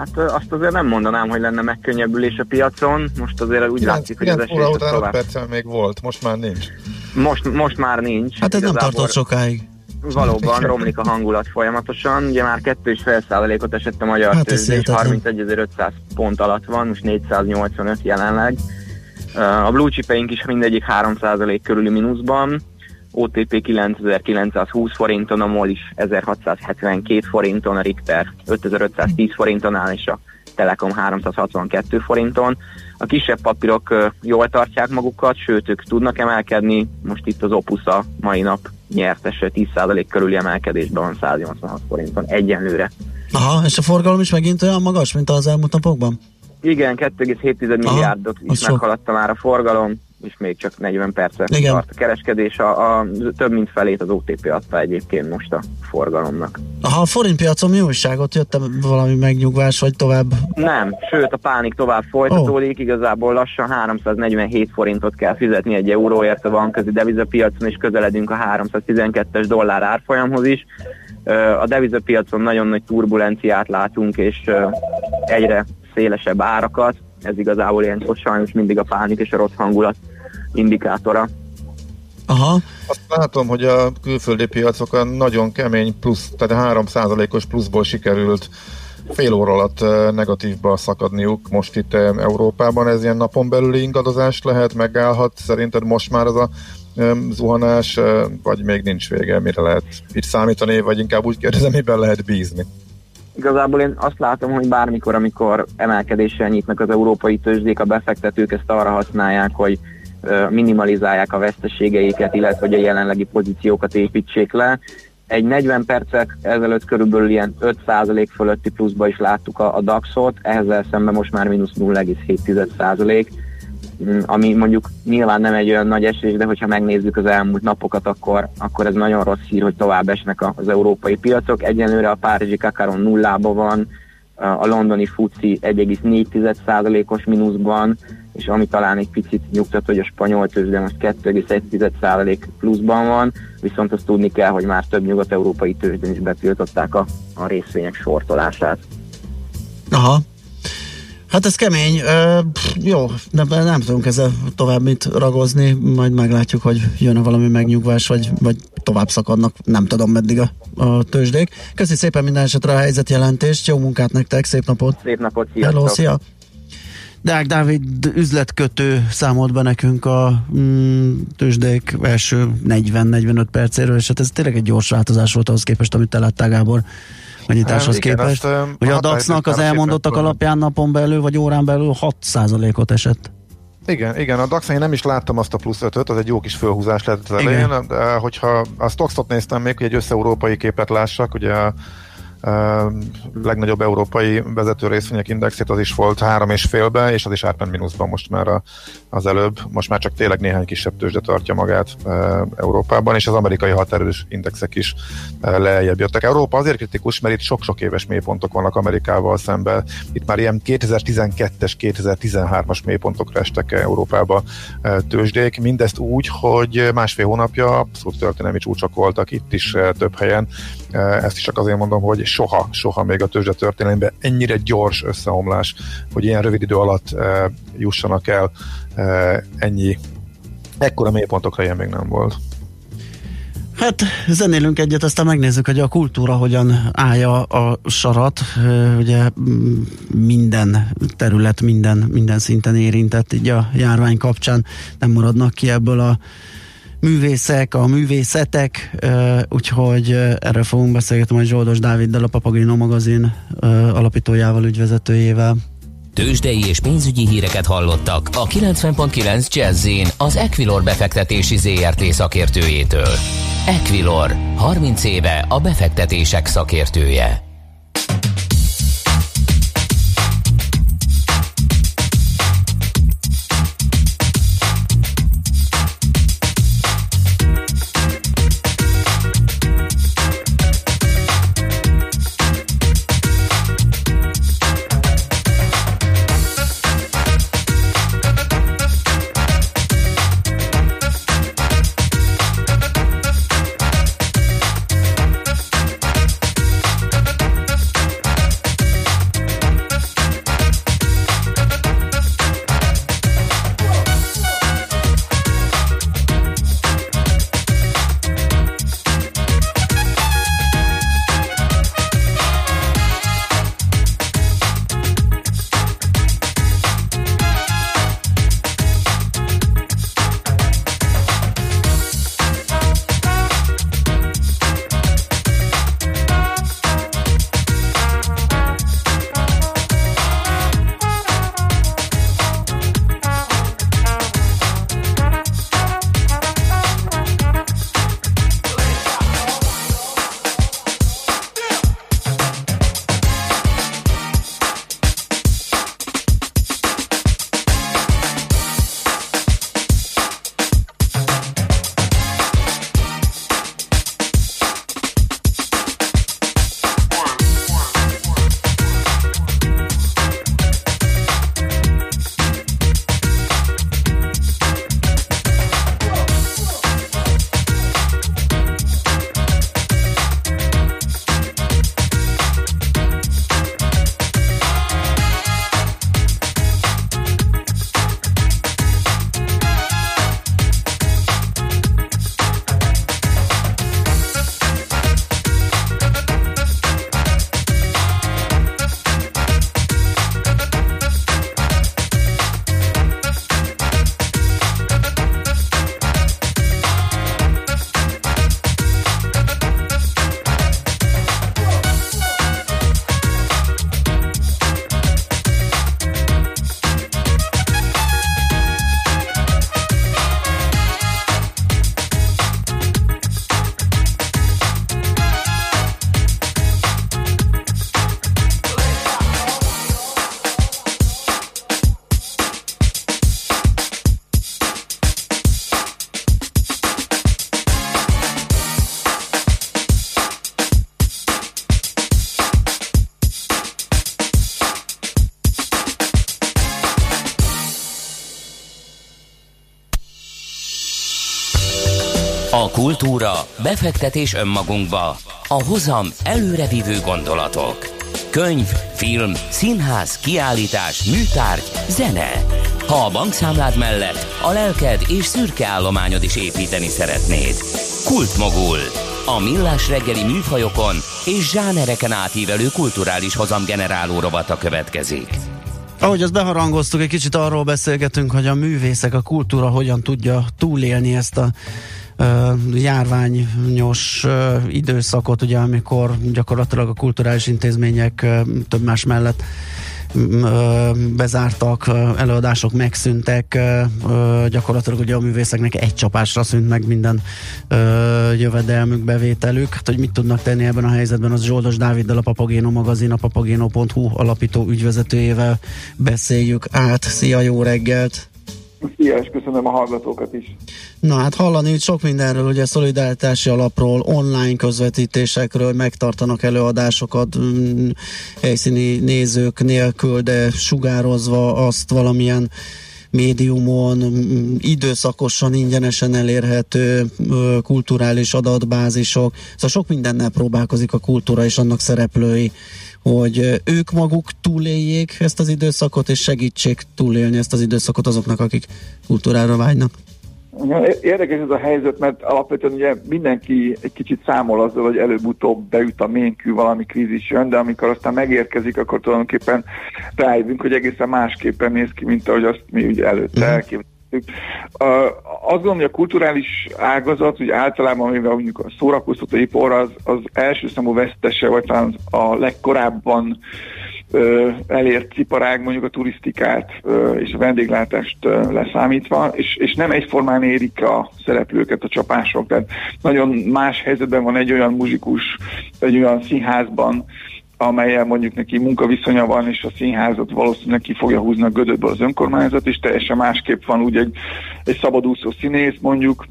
Hát azt azért nem mondanám, hogy lenne megkönnyebbülés a piacon. Most azért úgy igen, látszik, hogy az esély után még volt, most már nincs. Most, most már nincs. Hát ez nem tartott sokáig. Valóban romlik a hangulat folyamatosan. Ugye már 2,5 százalékot esett a magyar hát tőzsde, és 31.500 pont alatt van, most 485 jelenleg. A blue chipeink is mindegyik 3 százalék körüli mínuszban. OTP 9920 forinton, a MOL is 1672 forinton, a Richter 5510 forinton áll, és a Telekom 362 forinton. A kisebb papírok jól tartják magukat, sőt ők tudnak emelkedni, most itt az Opus a mai nap nyertese 10% körüli emelkedésben van 186 forinton egyenlőre. Aha, és a forgalom is megint olyan magas, mint az elmúlt napokban? Igen, 2,7 milliárdot is meghaladta már a forgalom, és még csak 40 percre Igen. tart a kereskedés. A, a, több mint felét az OTP adta egyébként most a forgalomnak. Aha, a forintpiacon mi újságot? Jött valami megnyugvás, vagy tovább? Nem, sőt a pánik tovább folytatódik, oh. igazából lassan 347 forintot kell fizetni egy euróért a banközi devizapiacon, és közeledünk a 312-es dollár árfolyamhoz is. A devizapiacon nagyon nagy turbulenciát látunk, és egyre szélesebb árakat, ez igazából ilyen sajnos mindig a pánik és a rossz hangulat indikátora. Aha. Azt látom, hogy a külföldi piacokon nagyon kemény plusz, tehát 3%-os pluszból sikerült fél óra alatt negatívba szakadniuk most itt Európában. Ez ilyen napon belüli ingadozás lehet, megállhat. Szerinted most már az a zuhanás, vagy még nincs vége, mire lehet itt számítani, vagy inkább úgy kérdezem, miben lehet bízni? Igazából én azt látom, hogy bármikor, amikor emelkedéssel nyitnak az európai tőzsdék, a befektetők ezt arra használják, hogy minimalizálják a veszteségeiket, illetve hogy a jelenlegi pozíciókat építsék le. Egy 40 percek ezelőtt körülbelül ilyen 5% fölötti pluszba is láttuk a, a DAX-ot, ehhez szemben most már mínusz 0,7%. Mm, ami mondjuk nyilván nem egy olyan nagy esés, de hogyha megnézzük az elmúlt napokat, akkor, akkor ez nagyon rossz hír, hogy tovább esnek az európai piacok. Egyenlőre a Párizsi Kakaron nullába van, a londoni FUCI 1,4%-os mínuszban, és ami talán egy picit nyugtat, hogy a spanyol tőzsde most 2,1% pluszban van, viszont azt tudni kell, hogy már több nyugat-európai tőzsdén is betiltották a, a részvények sortolását. Aha, Hát ez kemény. Pff, jó, nem, nem tudunk ezzel tovább mit ragozni, majd meglátjuk, hogy jön-e valami megnyugvás, vagy, vagy tovább szakadnak, nem tudom meddig a, a tőzsdék. Köszi szépen minden esetre a helyzetjelentést, jó munkát nektek, szép napot! Szép napot, sziasztok! Hello, szia! Deák Dávid üzletkötő számolt be nekünk a mm, tőzsdék első 40-45 percéről, és hát ez tényleg egy gyors változás volt ahhoz képest, amit láttál, Gábor a nyitáshoz igen, képest. Azt, hogy a DAX-nak az elmondottak alapján napon belül vagy órán belül 6%-ot esett. Igen, igen, a dax én nem is láttam azt a plusz 5 az egy jó kis fölhúzás lett az elején, de hogyha a Stoxot néztem még, hogy egy összeurópai képet lássak, ugye legnagyobb európai vezető részvények indexét az is volt három és félbe, és az is átment mínuszban most már a, az előbb. Most már csak tényleg néhány kisebb tőzsde tartja magát e, Európában, és az amerikai határozott indexek is e, lejjebb jöttek. Európa azért kritikus, mert itt sok-sok éves mélypontok vannak Amerikával szemben. Itt már ilyen 2012-es, 2013-as mélypontokra estek Európába e, tőzsdék. Mindezt úgy, hogy másfél hónapja abszolút történelmi csúcsok voltak itt is e, több helyen. E, ezt is csak azért mondom, hogy soha, soha még a tőzsde történelemben ennyire gyors összeomlás, hogy ilyen rövid idő alatt e, jussanak el e, ennyi, ekkora mélypontokra ilyen még nem volt. Hát zenélünk egyet, aztán megnézzük, hogy a kultúra hogyan állja a sarat. Ugye minden terület, minden, minden szinten érintett így a járvány kapcsán. Nem maradnak ki ebből a művészek, a művészetek, úgyhogy erről fogunk beszélgetni majd Zsoldos Dáviddal, a Papagino magazin alapítójával, ügyvezetőjével. Tőzsdei és pénzügyi híreket hallottak a 90.9 jazz az Equilor befektetési ZRT szakértőjétől. Equilor, 30 éve a befektetések szakértője. Kultúra, befektetés önmagunkba, a hozam előrevívő gondolatok. Könyv, film, színház, kiállítás, műtárgy, zene. Ha a bankszámlád mellett a lelked és szürke állományod is építeni szeretnéd. Kultmogul. A millás reggeli műfajokon és zsánereken átívelő kulturális hozamgeneráló rovata következik. Ahogy azt beharangoztuk, egy kicsit arról beszélgetünk, hogy a művészek, a kultúra hogyan tudja túlélni ezt a járványos időszakot, ugye, amikor gyakorlatilag a kulturális intézmények több más mellett bezártak, előadások megszűntek, gyakorlatilag ugye a művészeknek egy csapásra szűnt meg minden jövedelmük, bevételük. Hát, hogy mit tudnak tenni ebben a helyzetben, az Zsoldos Dáviddal a Papagéno magazin, a papagéno.hu alapító ügyvezetőjével beszéljük át. Szia, jó reggelt! Szia, és köszönöm a hallgatókat is. Na hát hallani hogy sok mindenről, ugye szolidaritási alapról, online közvetítésekről megtartanak előadásokat mm, helyszíni nézők nélkül, de sugározva azt valamilyen médiumon, mm, időszakosan, ingyenesen elérhető kulturális adatbázisok. Szóval sok mindennel próbálkozik a kultúra és annak szereplői hogy ők maguk túléljék ezt az időszakot, és segítsék túlélni ezt az időszakot azoknak, akik kultúrára vágynak. Érdekes ez a helyzet, mert alapvetően ugye mindenki egy kicsit számol azzal, hogy előbb-utóbb beüt a ménkű, valami krízis jön, de amikor aztán megérkezik, akkor tulajdonképpen rájövünk, hogy egészen másképpen néz ki, mint ahogy azt mi ugye előtte elképzeltük. Azt gondolom, hogy a kulturális ágazat, úgy általában, mivel mondjuk a szórakoztatóipar az, az első számú vesztese, vagy talán a legkorábban ö, elért iparág, mondjuk a turisztikát ö, és a vendéglátást ö, leszámítva, és, és nem egyformán érik a szereplőket a csapások. Tehát nagyon más helyzetben van egy olyan muzsikus, egy olyan színházban, amelyen mondjuk neki munkaviszonya van, és a színházat valószínűleg ki fogja húzni a gödöbbe az önkormányzat, és teljesen másképp van úgy egy, egy szabadúszó színész mondjuk,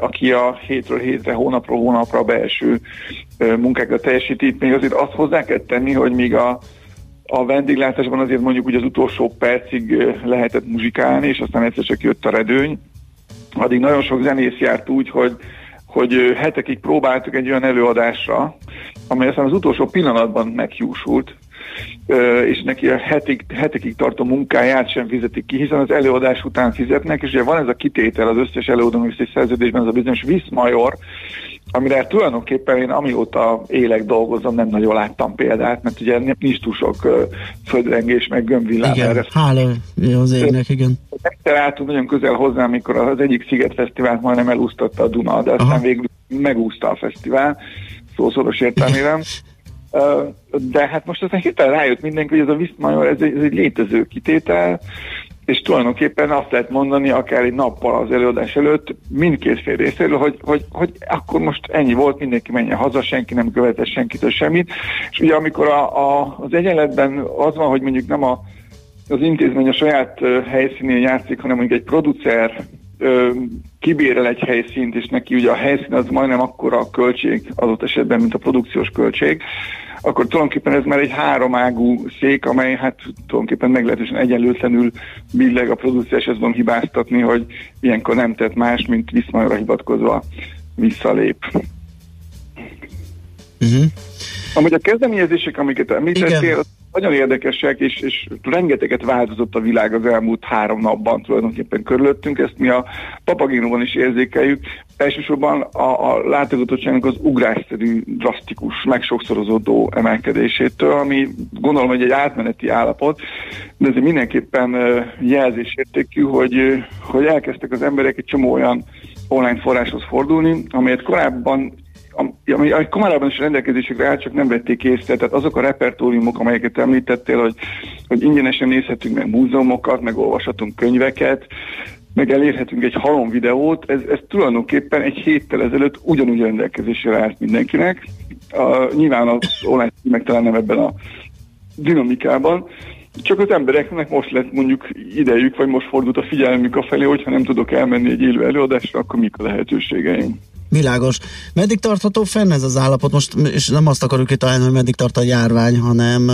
aki a hétről hétre, hónapról hónapra belső munkákat teljesíti. Még azért azt hozzá kell tenni, hogy még a, a vendéglátásban azért mondjuk ugye az utolsó percig lehetett muzsikálni, és aztán egyszer csak jött a redőny. Addig nagyon sok zenész járt úgy, hogy hogy hetekig próbáltuk egy olyan előadásra, amely aztán az utolsó pillanatban meghiúsult, és neki a hetig, hetekig tartó munkáját sem fizetik ki, hiszen az előadás után fizetnek, és ugye van ez a kitétel az összes előadóművészeti szerződésben, ez a bizonyos viszmajor, amire tulajdonképpen én amióta élek, dolgozom, nem nagyon láttam példát, mert ugye nincs túl sok földrengés, meg gömbvillám. Igen, erre. hála az égnek, igen. Egyszer álltunk nagyon közel hozzá, amikor az egyik Sziget Fesztivált majdnem elúsztatta a Duna, de aztán Aha. végül megúszta a fesztivál, szószoros értelmében. De hát most aztán hirtelen rájött mindenki, hogy ez a Viszmajor, ez egy, ez egy létező kitétel, és tulajdonképpen azt lehet mondani, akár egy nappal az előadás előtt, mindkét fél részéről, hogy, hogy, hogy akkor most ennyi volt, mindenki menjen haza, senki nem követett senkitől semmit. És ugye amikor a, a, az egyenletben az van, hogy mondjuk nem a, az intézmény a saját helyszínén játszik, hanem mondjuk egy producer uh, kibérel egy helyszínt, és neki ugye a helyszín az majdnem akkora a költség adott esetben, mint a produkciós költség, akkor tulajdonképpen ez már egy háromágú szék, amely hát tulajdonképpen meglehetősen egyenlőtlenül billeg a produkciós van hibáztatni, hogy ilyenkor nem tett más, mint viszmajra hivatkozva visszalép. Uh-huh. Amúgy a kezdeményezések, amiket említettél, nagyon érdekesek, és, és rengeteget változott a világ az elmúlt három napban tulajdonképpen körülöttünk, ezt mi a Papagénóban is érzékeljük. Elsősorban a, a látogatottságnak az ugrásszerű, drasztikus, megsokszorozódó emelkedésétől, ami gondolom, hogy egy átmeneti állapot, de ez mindenképpen jelzésértékű, hogy, hogy elkezdtek az emberek egy csomó olyan online forráshoz fordulni, amelyet korábban ami, ami komolyabban is rendelkezésekre áll, csak nem vették észre. Tehát azok a repertóriumok, amelyeket említettél, hogy, hogy ingyenesen nézhetünk meg múzeumokat, meg olvashatunk könyveket, meg elérhetünk egy halom videót, ez, ez tulajdonképpen egy héttel ezelőtt ugyanúgy rendelkezésre állt mindenkinek. A, nyilván az online meg talán nem ebben a dinamikában, csak az embereknek most lett mondjuk idejük, vagy most fordult a figyelmük a felé, hogyha nem tudok elmenni egy élő előadásra, akkor mik a lehetőségeim. Világos. Meddig tartható fenn ez az állapot? Most és nem azt akarjuk kitalálni, hogy meddig tart a járvány, hanem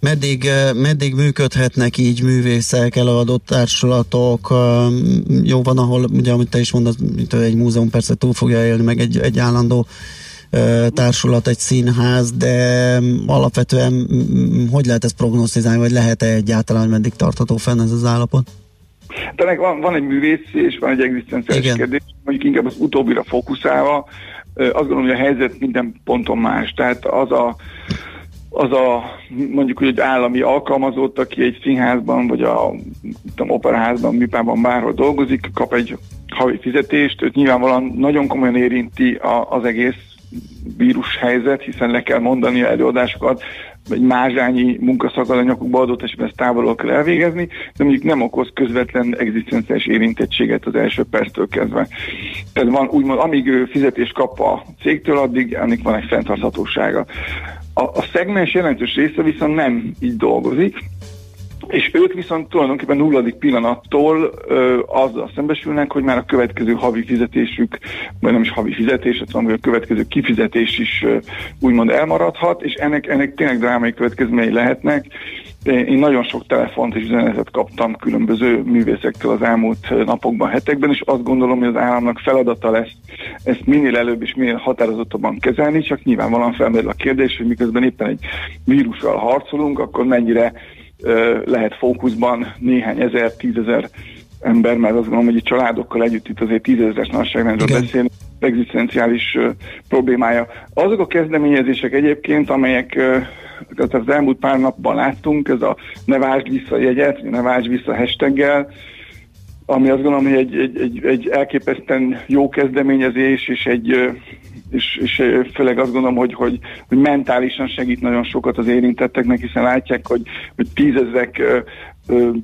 meddig, meddig működhetnek így művészek, előadott társulatok, jó van, ahol ugye, amit te is mondasz, egy múzeum persze túl fogja élni, meg egy, egy állandó társulat, egy színház, de alapvetően hogy lehet ezt prognosztizálni, vagy lehet-e egyáltalán, meddig tartható fenn ez az állapot? De van, van egy művész és van egy egzisztenciális kérdés, mondjuk inkább az utóbbira fókuszálva, azt gondolom, hogy a helyzet minden ponton más. Tehát az a az a mondjuk hogy egy állami alkalmazott, aki egy színházban, vagy a tudom, operaházban, műpában bárhol dolgozik, kap egy havi fizetést, őt nyilvánvalóan nagyon komolyan érinti a, az egész vírus helyzet, hiszen le kell mondani a előadásokat, egy mázsányi munkaszakad a nyakukba adott esetben ezt távolról kell elvégezni, de mondjuk nem okoz közvetlen egzisztenciális érintettséget az első perctől kezdve. Tehát van úgymond, amíg ő fizetést kap a cégtől, addig ennek van egy fenntarthatósága. A, a szegmens jelentős része viszont nem így dolgozik, és ők viszont tulajdonképpen nulladik pillanattól ö, azzal szembesülnek, hogy már a következő havi fizetésük, vagy nem is havi fizetés, hanem a következő kifizetés is ö, úgymond elmaradhat, és ennek, ennek tényleg drámai következményei lehetnek. Én nagyon sok telefont és üzenetet kaptam különböző művészektől az elmúlt napokban, hetekben, és azt gondolom, hogy az államnak feladata lesz ezt minél előbb és minél határozottabban kezelni, csak nyilvánvalóan felmerül a kérdés, hogy miközben éppen egy vírussal harcolunk, akkor mennyire lehet fókuszban néhány ezer, tízezer ember, mert azt gondolom, hogy a családokkal együtt itt azért tízezeres nagyságrendről beszélni, egzisztenciális uh, problémája. Azok a kezdeményezések egyébként, amelyek uh, az elmúlt pár napban láttunk, ez a ne vásd vissza jegyet, ne vásd vissza hashtaggel, ami azt gondolom, hogy egy, egy, egy, egy elképesztően jó kezdeményezés, és egy és, és főleg azt gondolom, hogy, hogy, hogy mentálisan segít nagyon sokat az érintetteknek, hiszen látják, hogy, hogy tízezrek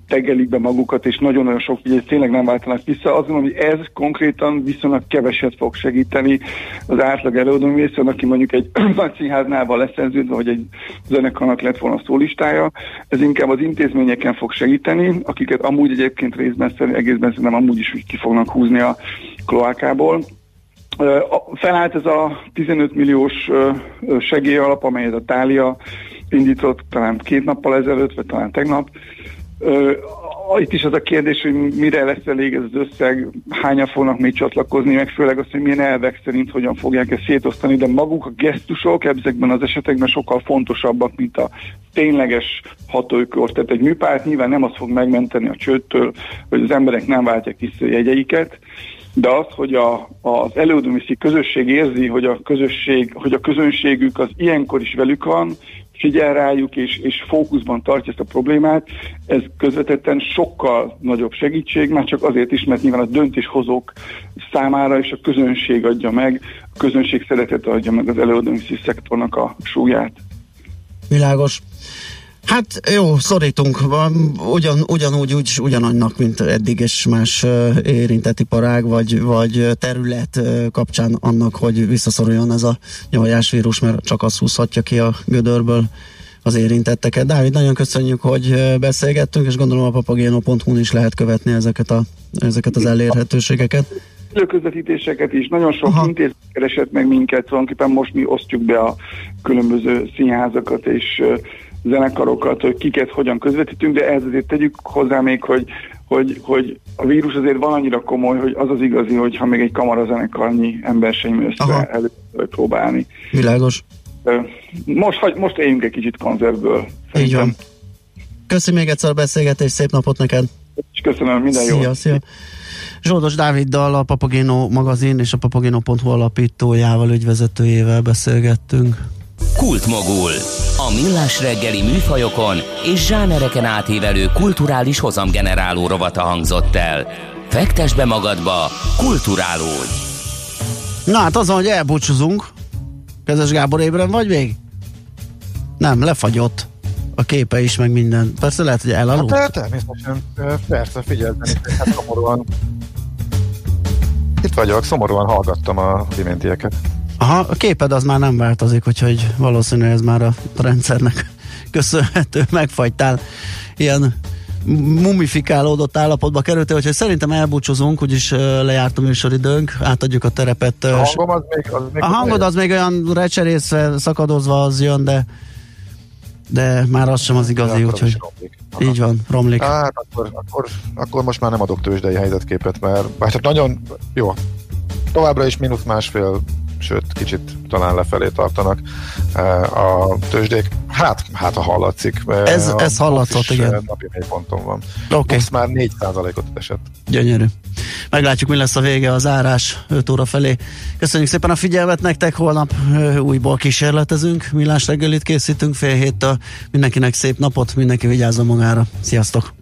tegelik be magukat, és nagyon-nagyon sok ügyet tényleg nem váltanak vissza. Azt gondolom, hogy ez konkrétan viszonylag keveset fog segíteni az átlag előadóművészön, aki mondjuk egy (clears throat) nagy színháznál van leszerződve, vagy egy zenekarnak lett volna szólistája. Ez inkább az intézményeken fog segíteni, akiket amúgy egyébként részben szerint, egészben szerintem amúgy is ki fognak húzni a kloákából. Felállt ez a 15 milliós segélyalap, amelyet a Tália indított talán két nappal ezelőtt, vagy talán tegnap. Itt is az a kérdés, hogy mire lesz elég ez az összeg, hányan fognak még csatlakozni, meg főleg azt, hogy milyen elvek szerint hogyan fogják ezt szétosztani, de maguk a gesztusok ezekben az esetekben sokkal fontosabbak, mint a tényleges hatókor. Tehát egy műpárt nyilván nem azt fog megmenteni a csőttől, hogy az emberek nem váltják vissza jegyeiket, de az, hogy a, az előadóműszi közösség érzi, hogy a, közösség, hogy a közönségük az ilyenkor is velük van, figyel rájuk és, és fókuszban tartja ezt a problémát, ez közvetetten sokkal nagyobb segítség, már csak azért is, mert nyilván a döntéshozók számára és a közönség adja meg, a közönség szeretete adja meg az előadóműszi szektornak a súlyát. Világos. Hát jó, szorítunk, ugyan, ugyanúgy, úgy, ugyanannak, mint eddig, és más érintett iparág, vagy, vagy terület kapcsán annak, hogy visszaszoruljon ez a nyavajásvírus, mert csak az húzhatja ki a gödörből az érintetteket. Dávid, nagyon köszönjük, hogy beszélgettünk, és gondolom a papagéno.hu-n is lehet követni ezeket, a, ezeket az elérhetőségeket. Közvetítéseket is, nagyon sok intézmény keresett meg minket, tulajdonképpen most mi osztjuk be a különböző színházakat és zenekarokat, hogy kiket hogyan közvetítünk, de ehhez azért tegyük hozzá még, hogy, hogy, hogy a vírus azért van annyira komoly, hogy az az igazi, hogyha még egy kamarazenekarnyi ember sem össze elő próbálni. Világos. Most, most éljünk egy kicsit konzervből. Így van. Köszönöm még egyszer a beszélgetést, szép napot neked! És köszönöm, minden. Szia, szia. Zsoldos Dáviddal, a Papagino magazin és a papagino.hu alapítójával, ügyvezetőjével beszélgettünk. Kultmogul. A millás reggeli műfajokon és zsánereken átívelő kulturális hozamgeneráló rovata hangzott el. Fektes be magadba, kulturálódj! Na hát azon, hogy elbúcsúzunk. Kezes Gábor ébren vagy még? Nem, lefagyott a képe is, meg minden. Persze lehet, hogy elaludt. Hát természetesen, persze, figyeltem, hát szomorúan itt vagyok, szomorúan hallgattam a dimentieket. Aha, a képed az már nem változik, úgyhogy valószínű ez már a rendszernek (laughs) köszönhető, megfagytál. Ilyen mumifikálódott állapotba került, hogy szerintem elbúcsúzunk, úgyis lejárt a műsoridőnk, átadjuk a terepet. A hangom az még, az még a hangod az még olyan recserészve, szakadozva az jön, de de már az sem az igazi, úgyhogy így van, romlik. Hát akkor, akkor, akkor most már nem adok tőzsdei helyzetképet, mert hát nagyon jó, továbbra is mínusz másfél sőt, kicsit talán lefelé tartanak eh, a tőzsdék. Hát, hát a hallatszik. Ez, a ez hallatszott, igen. Eh, napi ponton van. Okay. Most már 4 ot esett. Gyönyörű. Meglátjuk, mi lesz a vége az árás 5 óra felé. Köszönjük szépen a figyelmet nektek, holnap eh, újból kísérletezünk, millás reggelit készítünk fél héttől. Mindenkinek szép napot, mindenki vigyázzon magára. Sziasztok!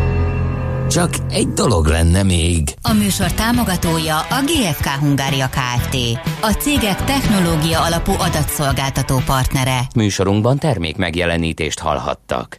Csak egy dolog lenne még. A műsor támogatója a GFK Hungária Kft. A cégek technológia alapú adatszolgáltató partnere. Műsorunkban termék megjelenítést hallhattak.